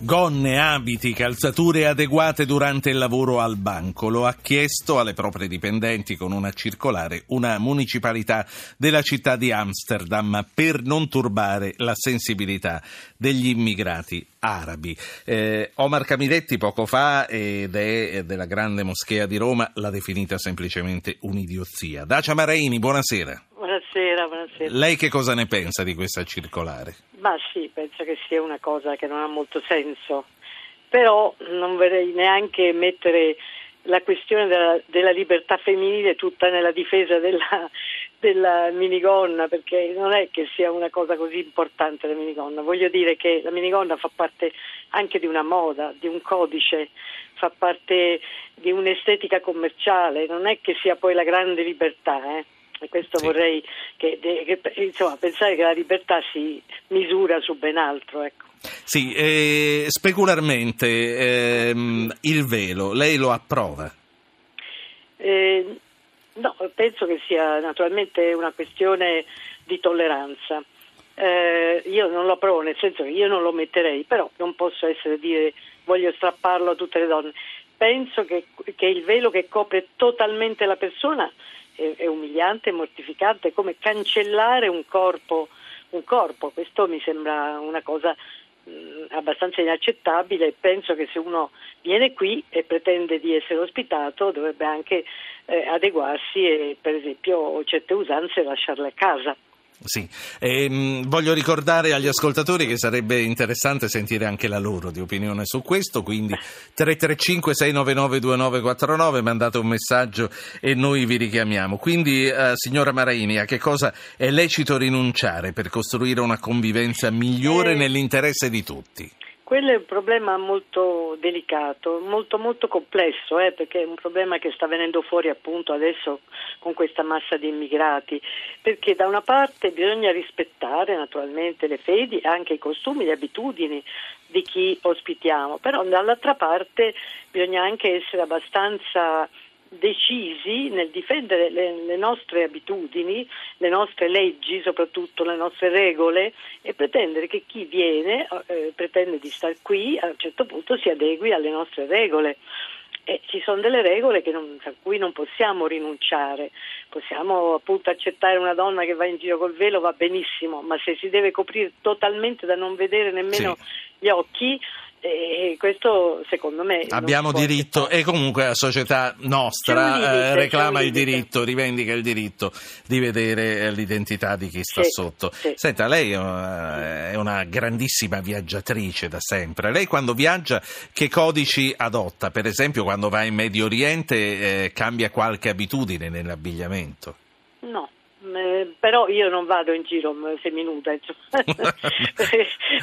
Gonne, abiti, calzature adeguate durante il lavoro al banco. Lo ha chiesto alle proprie dipendenti con una circolare una municipalità della città di Amsterdam per non turbare la sensibilità degli immigrati arabi. Eh, Omar Camiletti poco fa ed è della grande moschea di Roma l'ha definita semplicemente un'idiozia. Dacia Maraini, buonasera. Buonasera, buonasera. Lei che cosa ne pensa di questa circolare? Ma sì, penso che sia una cosa che non ha molto senso, però non vorrei neanche mettere la questione della, della libertà femminile tutta nella difesa della, della minigonna, perché non è che sia una cosa così importante la minigonna. Voglio dire che la minigonna fa parte anche di una moda, di un codice, fa parte di un'estetica commerciale, non è che sia poi la grande libertà. Eh? E questo sì. vorrei che, che, insomma, pensare che la libertà si misura su ben altro. Ecco. Sì, eh, specularmente ehm, il velo, lei lo approva? Eh, no, penso che sia naturalmente una questione di tolleranza. Eh, io non lo approvo, nel senso che io non lo metterei, però non posso essere dire voglio strapparlo a tutte le donne. Penso che, che il velo che copre totalmente la persona è, è umiliante, mortificante, è come cancellare un corpo, un corpo. Questo mi sembra una cosa mh, abbastanza inaccettabile e penso che se uno viene qui e pretende di essere ospitato dovrebbe anche eh, adeguarsi e per esempio certe usanze lasciarle a casa. Sì, e, mh, voglio ricordare agli ascoltatori che sarebbe interessante sentire anche la loro di opinione su questo, quindi 335-699-2949, mandate un messaggio e noi vi richiamiamo. Quindi, eh, signora Maraini, a che cosa è lecito rinunciare per costruire una convivenza migliore eh... nell'interesse di tutti? Quello è un problema molto delicato, molto molto complesso, eh, perché è un problema che sta venendo fuori appunto adesso con questa massa di immigrati, perché da una parte bisogna rispettare naturalmente le fedi, anche i costumi, le abitudini di chi ospitiamo, però dall'altra parte bisogna anche essere abbastanza decisi nel difendere le, le, nostre abitudini, le nostre leggi, soprattutto le nostre regole e pretendere che chi viene, eh, pretende di stare qui, a un certo punto si adegui alle nostre regole. E ci sono delle regole non, a cui non possiamo rinunciare, possiamo appunto accettare una donna che va in giro col velo, va benissimo, ma se si deve coprire totalmente da non vedere nemmeno sì. gli occhi, e questo secondo me abbiamo diritto e comunque la società nostra limite, eh, reclama il diritto, rivendica il diritto di vedere eh, l'identità di chi sta sì, sotto. Sì. Senta, lei è una grandissima viaggiatrice da sempre. Lei quando viaggia che codici adotta? Per esempio quando va in Medio Oriente eh, cambia qualche abitudine nell'abbigliamento? No, eh, però io non vado in giro seminuda,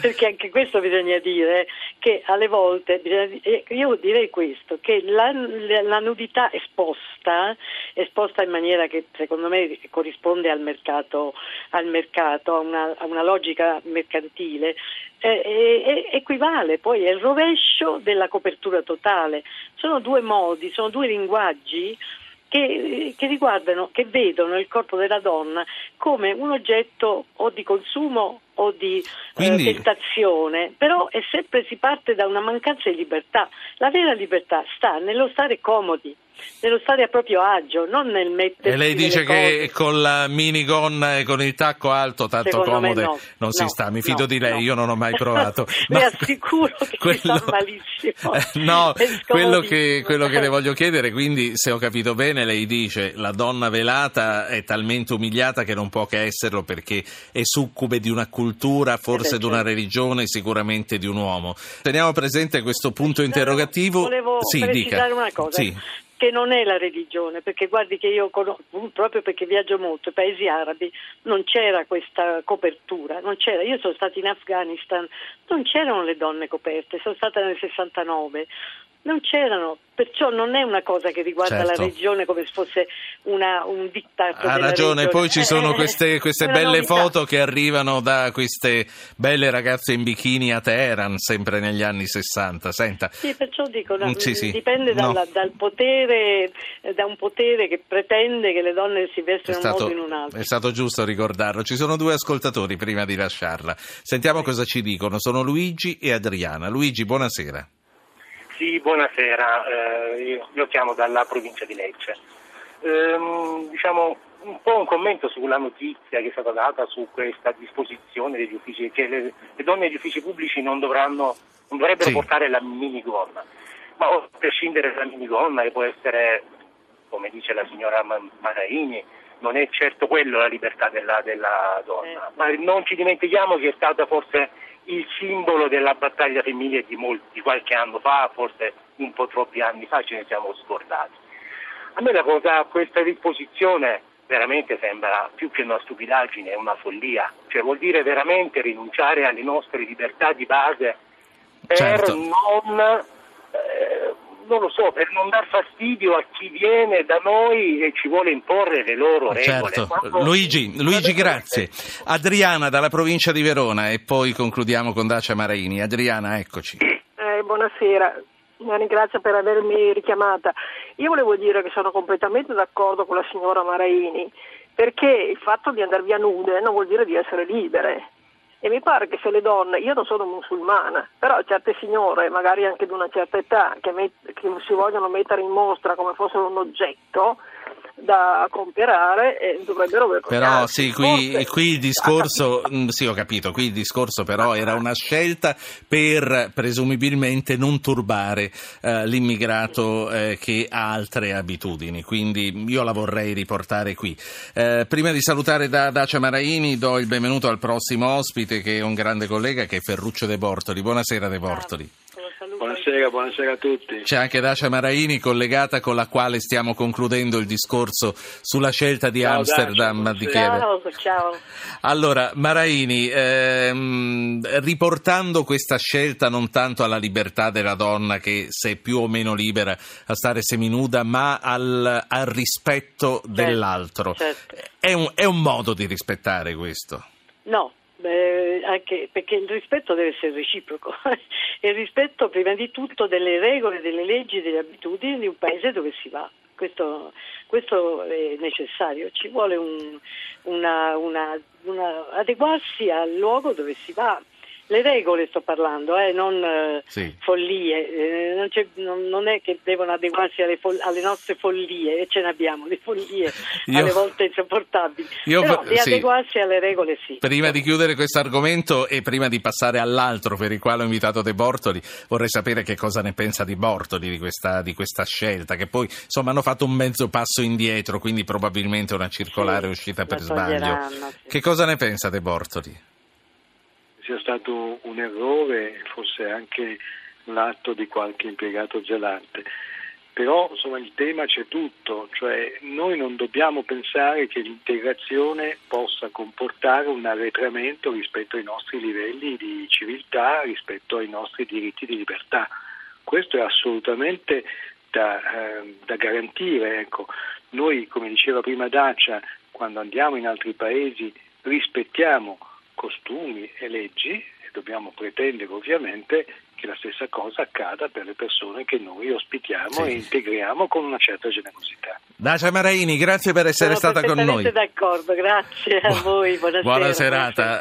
perché anche questo bisogna dire che alle volte, eh, io direi questo, che la, la nudità esposta, esposta in maniera che secondo me corrisponde al mercato, al mercato a, una, a una logica mercantile, eh, equivale poi al rovescio della copertura totale. Sono due modi, sono due linguaggi che, che, riguardano, che vedono il corpo della donna come un oggetto o di consumo o di eh, Quindi... eh, tentazione, però è sempre si parte da una mancanza di libertà. La vera libertà sta nello stare comodi, nello stare a proprio agio, non nel mettere. E lei dice che con la minigonna e con il tacco alto, tanto Secondo comode, no, non no, si sta. Mi fido no, di lei, io non ho mai provato. Mi assicuro che quello... sta malissimo. no, quello che, quello che le voglio chiedere, quindi, se ho capito bene, lei dice la donna velata è talmente umiliata che non può che esserlo perché è succube di una cultura, forse di una religione, sicuramente di un uomo. Teniamo presente questo punto interrogativo. Volevo sì, precisare dica. una cosa. Sì che non è la religione, perché guardi che io conosco, proprio perché viaggio molto, i paesi arabi non c'era questa copertura, c'era. io sono stata in Afghanistan, non c'erano le donne coperte, sono stata nel 69, non c'erano, perciò non è una cosa che riguarda Certo. la regione come se fosse una- un dittato Ha ragione, regione. poi ci sono Eh, queste, queste è una belle novità. foto che arrivano da queste belle ragazze in bikini a Teheran, sempre negli anni 60. Senta, Sì, perciò dico, no, Mm, sì, sì. dipende No. dalla- dal potere, eh, da un potere che pretende che le donne si vestano in un modo o in un altro. è stato giusto ricordarlo. Ci sono due ascoltatori prima di lasciarla. Sentiamo cosa ci dicono. Sono Luigi e Adriana. Luigi, buonasera. Sì, buonasera, eh, io, io chiamo dalla provincia di Lecce. Ehm, diciamo un po' un commento sulla notizia che è stata data su questa disposizione degli uffici, che le, le donne degli uffici pubblici non, dovranno, non dovrebbero Sì. portare la minigonna. Ma a prescindere dalla minigonna, che può essere, come dice la signora Ma- Maraini, non è certo quello la libertà della, della donna, Eh. ma non ci dimentichiamo che è stata forse il simbolo della battaglia femminile di, molti, di qualche anno fa, forse un po' troppi anni fa ce ne siamo scordati. A me la cosa, questa disposizione veramente sembra più che una stupidaggine, è una follia, cioè vuol dire veramente rinunciare alle nostre libertà di base per Certo. non, eh, non lo so, per non dar fastidio a chi viene da noi e ci vuole imporre le loro regole. Certo. Quando- Luigi, Luigi, grazie. Adriana dalla provincia di Verona e poi concludiamo con Dacia Maraini. Adriana, eccoci. Eh, buonasera, la ringrazio per avermi richiamata. Io volevo dire che sono completamente d'accordo con la signora Maraini, perché il fatto di andare via nude non vuol dire di essere libere. E mi pare che se le donne, io non sono musulmana, però certe signore, magari anche di una certa età, che, met- che si vogliono mettere in mostra come fossero un oggetto da comprare, eh, dovrebbero vergognarsi. Però sì, qui, qui il discorso, mm, sì ho capito, qui il discorso però era una scelta per presumibilmente non turbare eh, l'immigrato eh, che ha altre abitudini, quindi io la vorrei riportare qui. Eh, prima di salutare da Dacia Maraini do il benvenuto al prossimo ospite che è un grande collega che è Ferruccio De Bortoli. Buonasera De Bortoli. Buonasera, buonasera a tutti. C'è anche Dacia Maraini collegata con la quale stiamo concludendo il discorso sulla scelta di Ciao, Amsterdam Dacia, di Kiev. Ciao, ciao. Allora, Maraini, ehm, riportando questa scelta non tanto alla libertà della donna che se è più o meno libera a stare seminuda, ma al, al rispetto dell'altro, certo. È, un, è un modo di rispettare questo? No, beh, anche perché il rispetto deve essere reciproco. il rispetto prima di tutto delle regole, delle leggi, delle abitudini di un paese dove si va. Questo, questo è necessario, ci vuole un, una, una, una- adeguarsi al luogo dove si va. Le regole sto parlando, eh, non eh, Sì. follie, eh, non, c'è- non- non è che devono adeguarsi alle, fol- alle nostre follie, e ce ne abbiamo di follie Io- alle volte insopportabili, Io- però di sì. adeguarsi alle regole sì. Prima di chiudere questo argomento e prima di passare all'altro per il quale ho invitato De Bortoli, vorrei sapere che cosa ne pensa di Bortoli di questa, di questa scelta, che poi insomma hanno fatto un mezzo passo indietro, quindi probabilmente una circolare Sì, uscita per sbaglio. sì. Che cosa ne pensa De Bortoli? Sia stato un errore, forse anche l'atto di qualche impiegato zelante. Però insomma il tema c'è tutto, cioè noi non dobbiamo pensare che l'integrazione possa comportare un arretramento rispetto ai nostri livelli di civiltà, rispetto ai nostri diritti di libertà. Questo è assolutamente da, eh, da garantire. Ecco. Noi, come diceva prima Dacia, quando andiamo in altri paesi rispettiamo costumi e leggi e dobbiamo pretendere ovviamente che la stessa cosa accada per le persone che noi ospitiamo Sì. e integriamo con una certa generosità. Dacia Maraini, grazie per essere Sono stata con noi. perfettamente d'accordo, grazie a voi, buonasera. Buona serata.